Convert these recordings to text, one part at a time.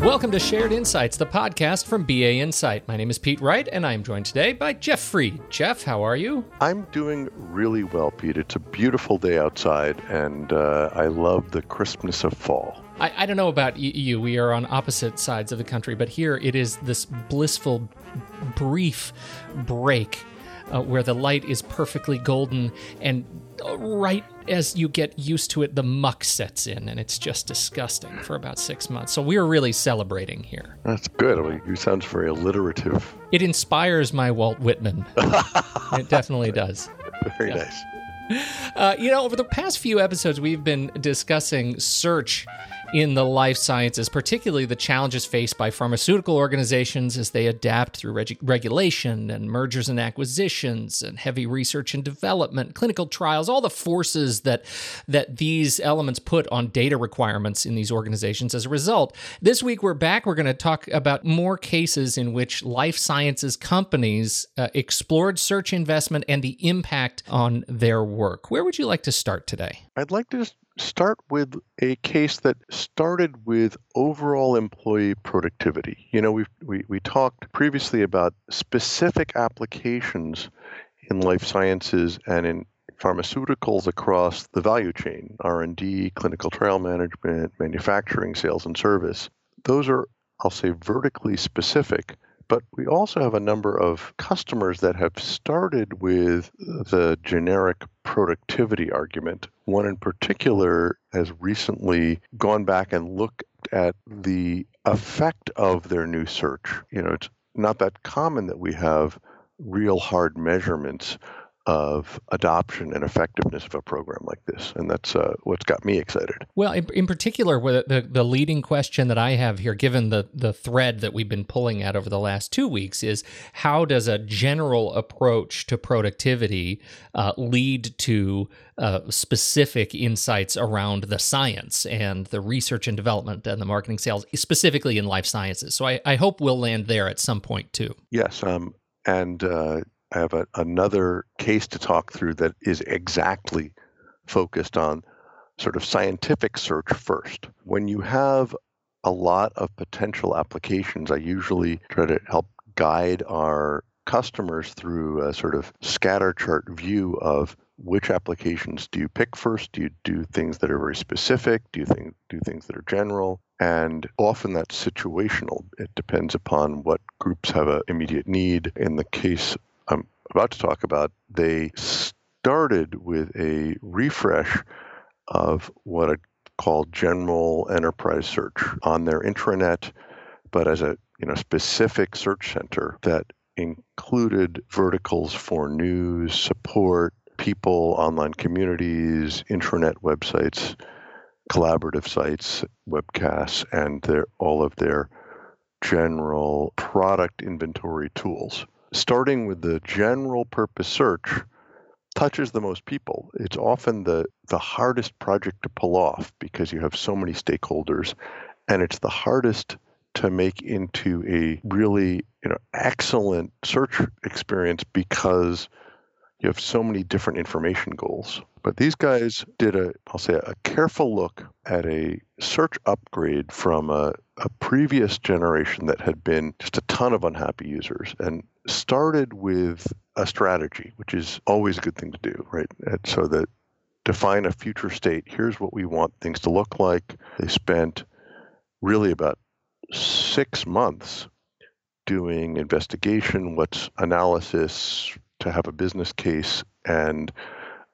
Welcome to Shared Insights, the podcast from BA Insight. My name is Pete Wright, and I am joined today by Jeff Fried. Jeff, how are you? I'm doing really well, Pete. It's a beautiful day outside, and uh, I love the crispness of fall. I, I don't know about you. We are on opposite sides of the country, but here it is this blissful, brief break uh, where the light is perfectly golden and right as you get used to it, the muck sets in, and it's just disgusting for about six months. So we're really celebrating here. That's good. I mean, you sounds very alliterative. It inspires my Walt Whitman. it definitely does. Very yeah. nice. Uh, you know, over the past few episodes, we've been discussing search in the life sciences, particularly the challenges faced by pharmaceutical organizations as they adapt through reg- regulation and mergers and acquisitions and heavy research and development, clinical trials, all the forces that that these elements put on data requirements in these organizations as a result. This week we're back. We're going to talk about more cases in which life sciences companies uh, explored search investment and the impact on their work. Where would you like to start today? I'd like to start with a case that started with overall employee productivity. You know, we we, we talked previously about specific applications in life sciences and in pharmaceuticals across the value chain r&d clinical trial management manufacturing sales and service those are i'll say vertically specific but we also have a number of customers that have started with the generic productivity argument. One in particular has recently gone back and looked at the effect of their new search. You know, it's not that common that we have real hard measurements of adoption and effectiveness of a program like this. And that's uh, what's got me excited. Well, in, in particular, the, the leading question that I have here, given the, the thread that we've been pulling at over the last two weeks, is how does a general approach to productivity uh, lead to uh, specific insights around the science and the research and development and the marketing sales, specifically in life sciences? So I, I hope we'll land there at some point too. Yes. Um, and uh, I have a, another case to talk through that is exactly focused on sort of scientific search first. When you have a lot of potential applications, I usually try to help guide our customers through a sort of scatter chart view of which applications do you pick first? Do you do things that are very specific? Do you think, do things that are general? And often that's situational. It depends upon what groups have an immediate need. In the case I'm about to talk about, they started with a refresh of what I call general enterprise search on their intranet, but as a you know specific search center that included verticals for news, support, people, online communities, intranet websites, collaborative sites, webcasts, and their all of their general product inventory tools starting with the general purpose search touches the most people. It's often the, the hardest project to pull off because you have so many stakeholders, and it's the hardest to make into a really you know excellent search experience because you have so many different information goals. But these guys did a, I'll say, a careful look at a search upgrade from a, a previous generation that had been just a ton of unhappy users and started with a strategy, which is always a good thing to do, right? And so that define a future state. Here's what we want things to look like. They spent really about six months doing investigation, what's analysis, to have a business case and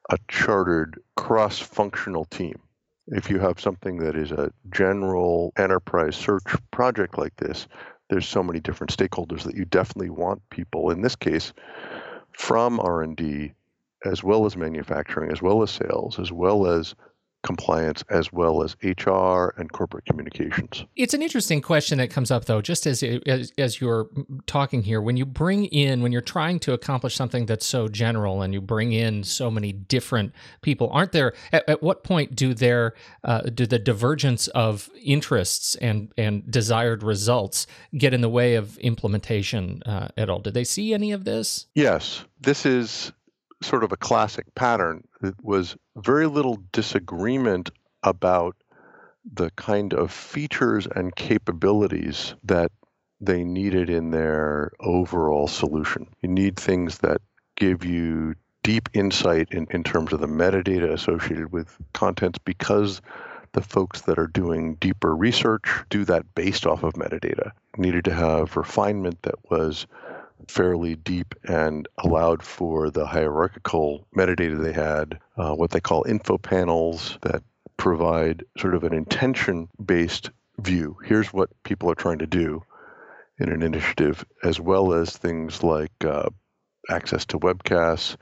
a chartered cross functional team. If you have something that is a general enterprise search project like this, there's so many different stakeholders that you definitely want people in this case from R&D as well as manufacturing as well as sales as well as compliance as well as HR and corporate communications. It's an interesting question that comes up though just as, as as you're talking here when you bring in when you're trying to accomplish something that's so general and you bring in so many different people aren't there at, at what point do their uh, do the divergence of interests and and desired results get in the way of implementation uh, at all? Did they see any of this? Yes. This is sort of a classic pattern. Was very little disagreement about the kind of features and capabilities that they needed in their overall solution. You need things that give you deep insight in, in terms of the metadata associated with contents because the folks that are doing deeper research do that based off of metadata. Needed to have refinement that was fairly deep and allowed for the hierarchical metadata they had, uh, what they call info panels that provide sort of an intention based view. Here's what people are trying to do in an initiative, as well as things like uh, access to webcasts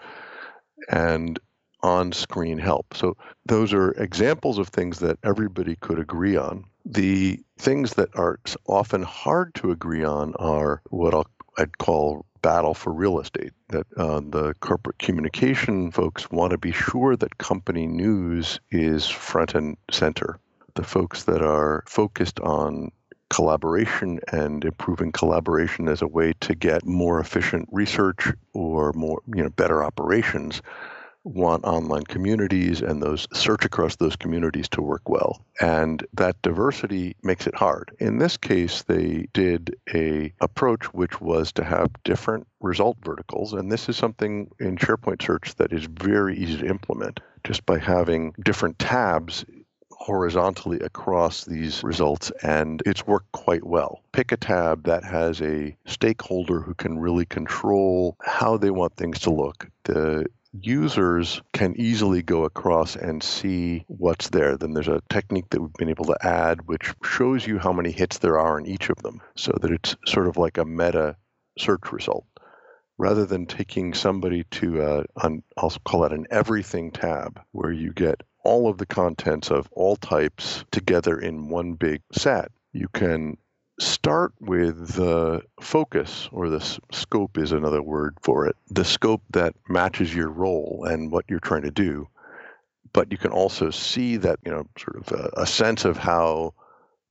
and on screen help. So, those are examples of things that everybody could agree on. The things that are often hard to agree on are what I'll, I'd call battle for real estate. That uh, the corporate communication folks want to be sure that company news is front and center. The folks that are focused on collaboration and improving collaboration as a way to get more efficient research or more you know better operations want online communities and those search across those communities to work well. And that diversity makes it hard. In this case, they did a approach which was to have different result verticals. And this is something in SharePoint search that is very easy to implement just by having different tabs horizontally across these results, and it's worked quite well. Pick a tab that has a stakeholder who can really control how they want things to look. The users can easily go across and see what's there. Then there's a technique that we've been able to add, which shows you how many hits there are in each of them, so that it's sort of like a meta search result. Rather than taking somebody to, a, an, I'll call it an everything tab, where you get all of the contents of all types together in one big set, you can start with the focus, or the scope is another word for it, the scope that matches your role and what you're trying to do. But you can also see that, you know, sort of a, a sense of how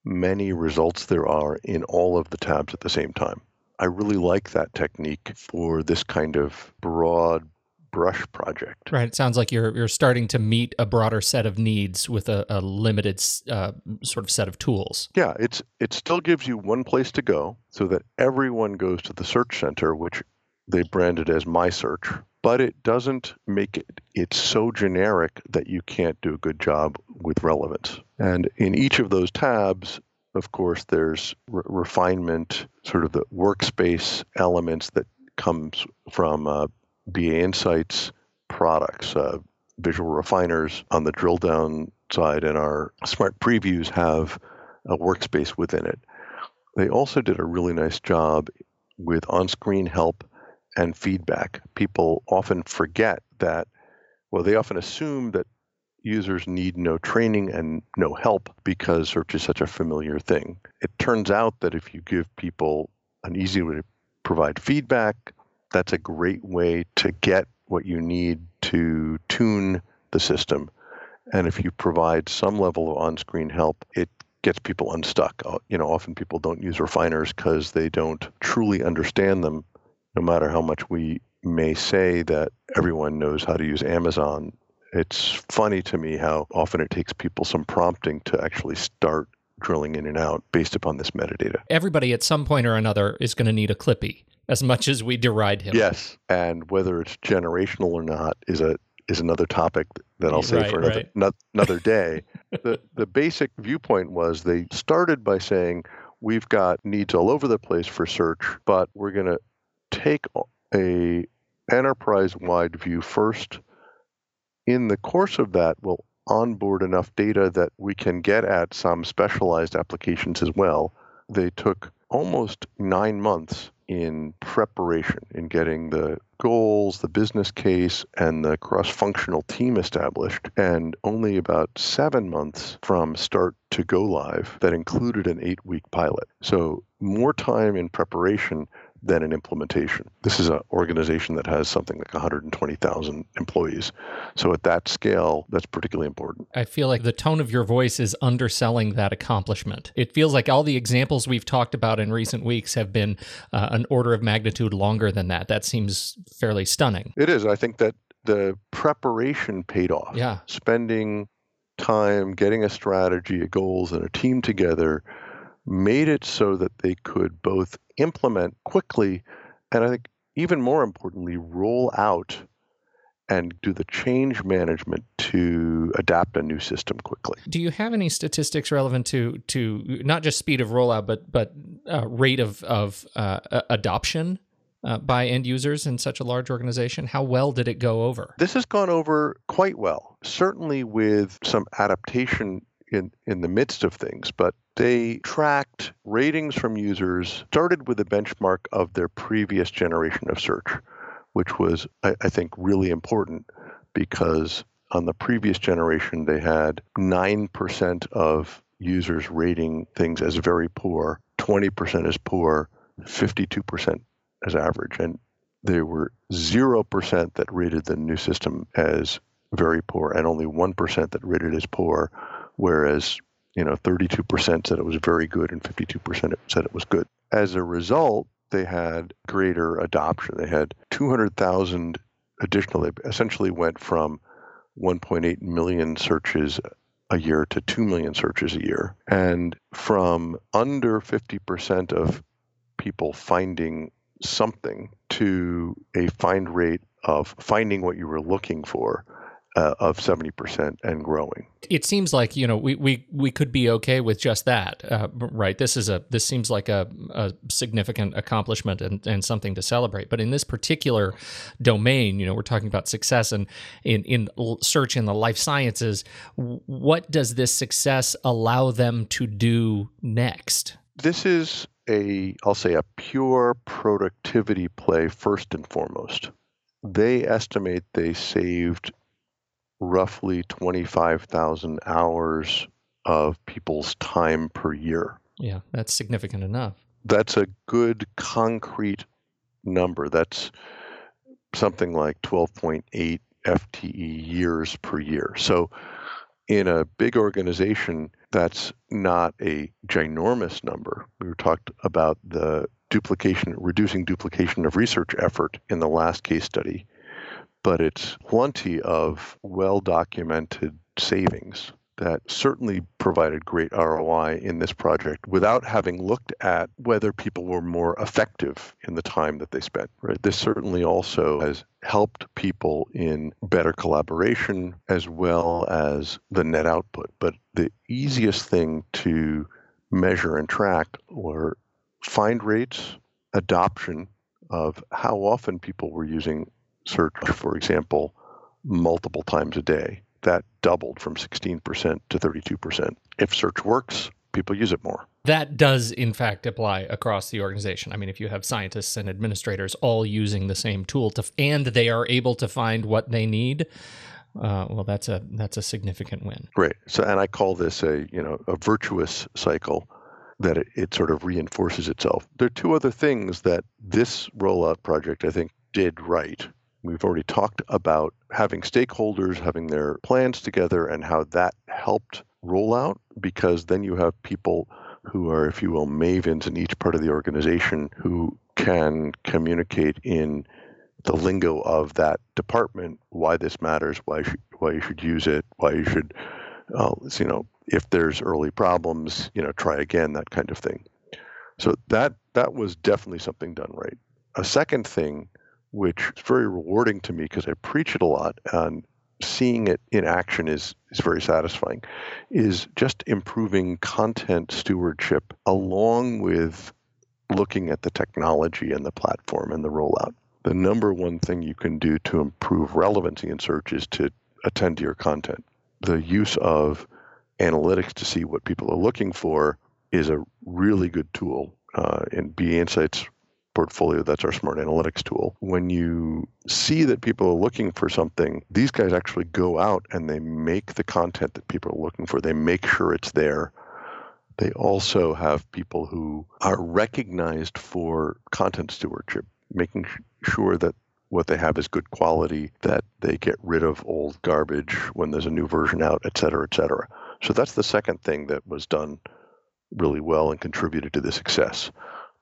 many results there are in all of the tabs at the same time. I really like that technique for this kind of broad brush project. Right. It sounds like you're you're starting to meet a broader set of needs with a, a limited uh, sort of set of tools. Yeah, it's it still gives you one place to go, so that everyone goes to the search center, which they branded as My Search. But it doesn't make it it's so generic that you can't do a good job with relevance. And in each of those tabs, of course, there's re- refinement, sort of the workspace elements that comes from uh, BA Insights products. Uh, visual refiners on the drill down side and our smart previews have a workspace within it. They also did a really nice job with on screen help and feedback. People often forget that, well, they often assume that users need no training and no help because search is such a familiar thing. It turns out that if you give people an easy way to provide feedback, that's a great way to get what you need to tune the system. And if you provide some level of on screen help, it gets people unstuck. Uh, you know, often people don't use refiners because they don't truly understand them, no matter how much we may say that everyone knows how to use Amazon. It's funny to me how often it takes people some prompting to actually start drilling in and out based upon this metadata. Everybody at some point or another is going to need a Clippy as much as we deride him. Yes, and whether it's generational or not is a is another topic that I'll say right, for another right. no, another day. the the basic viewpoint was they started by saying we've got needs all over the place for search, but we're going to take a enterprise wide view first. In the course of that, we'll onboard enough data that we can get at some specialized applications as well. They took almost nine months in preparation, in getting the goals, the business case, and the cross functional team established, and only about seven months from start to go live that included an eight week pilot. So, more time in preparation than an implementation. This is an organization that has something like 120,000 employees. So at that scale, that's particularly important. I feel like the tone of your voice is underselling that accomplishment. It feels like all the examples we've talked about in recent weeks have been uh, an order of magnitude longer than that. That seems fairly stunning. It is. I think that the preparation paid off. Yeah. Spending time getting a strategy, a goals, and a team together made it so that they could both implement quickly and I think even more importantly, roll out and do the change management to adapt a new system quickly. Do you have any statistics relevant to to not just speed of rollout, but but uh, rate of of uh, adoption uh, by end users in such a large organization? How well did it go over? This has gone over quite well, certainly with some adaptation in, in the midst of things, but they tracked ratings from users, started with a benchmark of their previous generation of search, which was, I, I think, really important because on the previous generation, they had 9% of users rating things as very poor, 20% as poor, 52% as average. And there were 0% that rated the new system as very poor and only 1% that rated as poor, whereas you know 32% said it was very good and 52% said it was good. As a result, they had greater adoption. They had 200,000 additional. They essentially went from 1.8 million searches a year to 2 million searches a year. And from under 50% of people finding something to a find rate of finding what you were looking for uh, of 70% and growing. It seems like, you know, we, we, we could be okay with just that, uh, right? This is a, this seems like a, a significant accomplishment and, and something to celebrate. But in this particular domain, you know, we're talking about success and in, in search in the life sciences. What does this success allow them to do next? This is a, I'll say, a pure productivity play first and foremost. They estimate they saved roughly 25,000 hours of people's time per year. Yeah, that's significant enough. That's a good concrete number. That's something like 12.8 FTE years per year. So, in a big organization, that's not a ginormous number. We talked about the duplication, reducing duplication of research effort in the last case study but it's plenty of well documented savings that certainly provided great ROI in this project without having looked at whether people were more effective in the time that they spent. Right? This certainly also has helped people in better collaboration as well as the net output. But the easiest thing to measure and track were find rates, adoption of how often people were using search, for example, multiple times a day. That doubled from 16% to 32%. If search works, people use it more. That does, in fact, apply across the organization. I mean, if you have scientists and administrators all using the same tool to, and they are able to find what they need, uh, well, that's a that's a significant win. Right. So, and I call this a you know a virtuous cycle that it, it sort of reinforces itself. There are two other things that this rollout project I think did right We've already talked about having stakeholders having their plans together and how that helped roll out because then you have people who are, if you will, mavens in each part of the organization who can communicate in the lingo of that department why this matters, why should, why you should use it, why you should, uh, you know, if there's early problems, you know, try again, that kind of thing. So that that was definitely something done right. A second thing which is very rewarding to me because I preach it a lot and seeing it in action is is very satisfying is just improving content stewardship along with looking at the technology and the platform and the rollout. The number one thing you can do to improve relevancy in search is to attend to your content. The use of analytics to see what people are looking for is a really good tool uh, and BA Insights portfolio that's our smart analytics tool. When you see that people are looking for something these guys actually go out and they make the content that people are looking for. They make sure it's there. They also have people who are recognized for content stewardship making sure that what they have is good quality that they get rid of old garbage when there's a new version out et cetera et cetera. So that's the second thing that was done really well and contributed to the success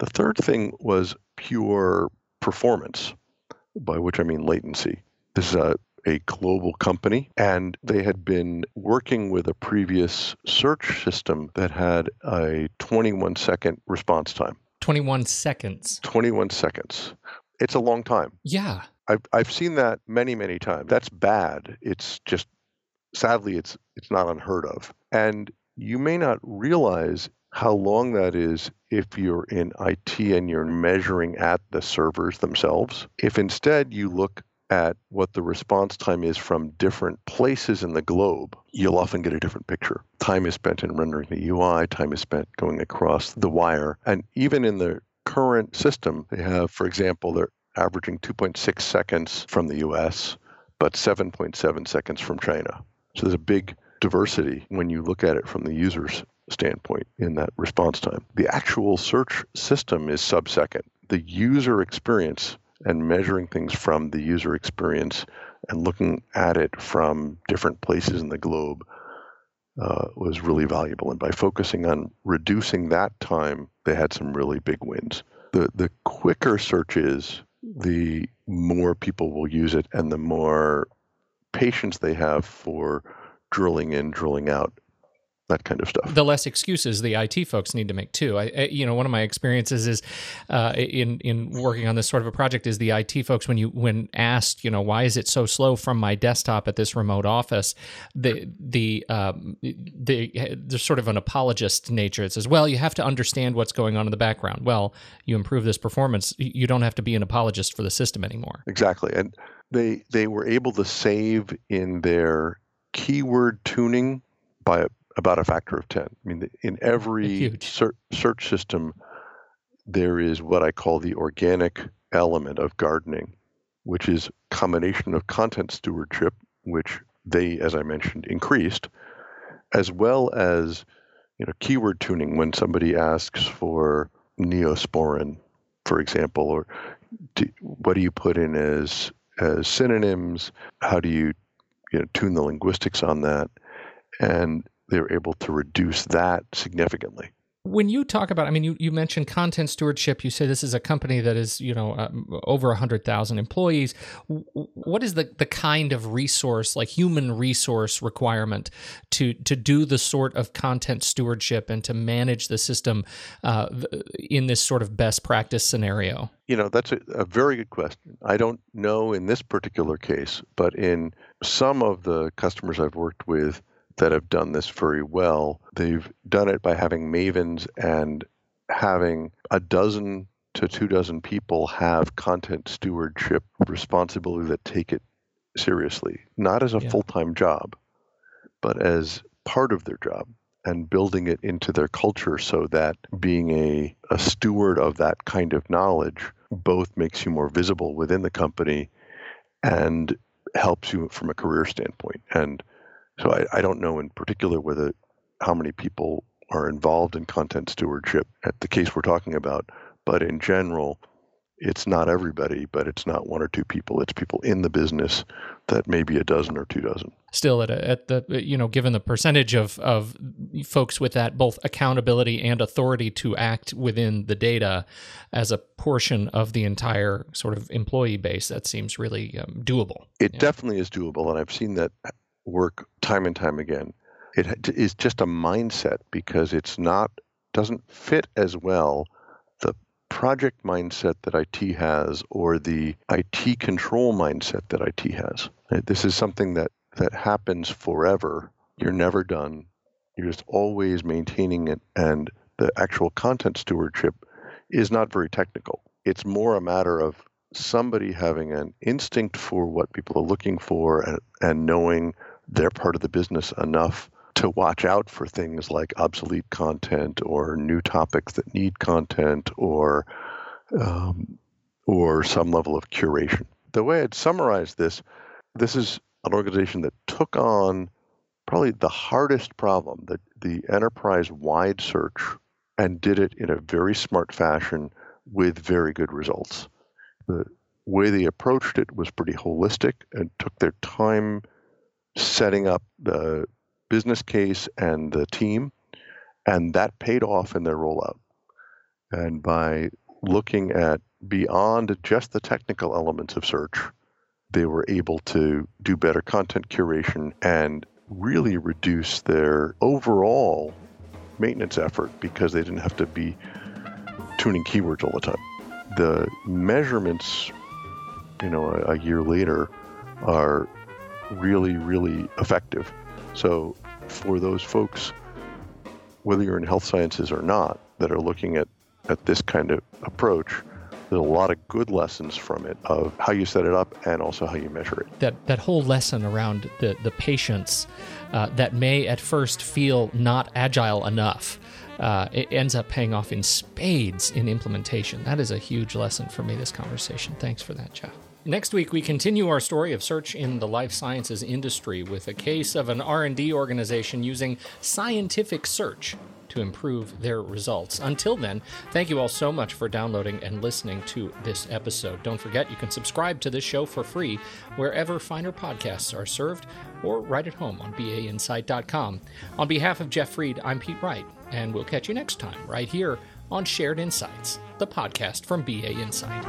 the third thing was pure performance, by which I mean latency. This is a, a global company, and they had been working with a previous search system that had a 21 second response time. 21 seconds. 21 seconds. It's a long time. Yeah. I've, I've seen that many, many times. That's bad. It's just, sadly, it's, it's not unheard of. And you may not realize how long that is if you're in IT and you're measuring at the servers themselves. If instead you look at what the response time is from different places in the globe, you'll often get a different picture. Time is spent in rendering the UI, time is spent going across the wire. And even in the current system, they have, for example, they're averaging 2.6 seconds from the US, but 7.7 seconds from China. So there's a big diversity when you look at it from the user's standpoint in that response time. The actual search system is sub second. The user experience and measuring things from the user experience and looking at it from different places in the globe uh, was really valuable. And by focusing on reducing that time, they had some really big wins. The the quicker search is, the more people will use it, and the more patience they have for drilling in, drilling out, that kind of stuff. The less excuses the IT folks need to make too. I, I you know, one of my experiences is uh, in in working on this sort of a project is the IT folks when you when asked, you know, why is it so slow from my desktop at this remote office, the the um, the there's sort of an apologist nature. It says, well, you have to understand what's going on in the background. Well, you improve this performance, you don't have to be an apologist for the system anymore. Exactly, and they they were able to save in their keyword tuning by about a factor of 10. I mean, in every ser- search system, there is what I call the organic element of gardening, which is combination of content stewardship, which they, as I mentioned, increased, as well as you know keyword tuning when somebody asks for neosporin, for example, or do, what do you put in as as synonyms? How do you you know tune the linguistics on that? And they were able to reduce that significantly. When you talk about, I mean, you, you mentioned content stewardship. You say this is a company that is, you know, um, over 100,000 employees. What is the, the kind of resource, like human resource requirement to, to do the sort of content stewardship and to manage the system uh, in this sort of best practice scenario? You know, that's a, a very good question. I don't know in this particular case, but in some of the customers I've worked with, that have done this very well. They've done it by having mavens and having a dozen to two dozen people have content stewardship responsibility that take it seriously, not as a yeah. full time job, but as part of their job and building it into their culture so that being a, a steward of that kind of knowledge both makes you more visible within the company and helps you from a career standpoint. And so I, I don't know in particular whether how many people are involved in content stewardship at the case we're talking about, but in general, it's not everybody, but it's not one or two people. It's people in the business that maybe a dozen or two dozen. Still, at, a, at the you know, given the percentage of of folks with that both accountability and authority to act within the data as a portion of the entire sort of employee base, that seems really um, doable. It yeah. definitely is doable, and I've seen that work time and time again. It is just a mindset because it's not doesn't fit as well the project mindset that IT has or the IT control mindset that IT has. Uh, this is something that that happens forever. You're never done. You're just always maintaining it and the actual content stewardship is not very technical. It's more a matter of somebody having an instinct for what people are looking for and, and knowing they're part of the business enough to watch out for things like obsolete content or new topics that need content or um, or some level of curation. The way I'd summarize this, this is an organization that took on probably the hardest problem, the, the enterprise-wide search, and did it in a very smart fashion with very good results. The way they approached it was pretty holistic and took their time setting up the business case and the team, and that paid off in their rollout. And by looking at beyond just the technical elements of search, they were able to do better content curation and really reduce their overall maintenance effort because they didn't have to be tuning keywords all the time. The measurements, you know, a, a year later are really, really effective. So for those folks, whether you're in health sciences or not, that are looking at, at this kind of approach, there's a lot of good lessons from it of how you set it up and also how you measure it. That that whole lesson around the the patience uh, that may at first feel not agile enough. Uh, it ends up paying off in spades in implementation. That is a huge lesson for me. This conversation. Thanks for that, Jeff. Next week, we continue our story of search in the life sciences industry with a case of an R&D organization using scientific search to improve their results. Until then, thank you all so much for downloading and listening to this episode. Don't forget, you can subscribe to this show for free wherever finer podcasts are served or right at home on bainsight.com. On behalf of Jeff Fried, I'm Pete Wright, and we'll catch you next time right here on Shared Insights, the podcast from BA Insight.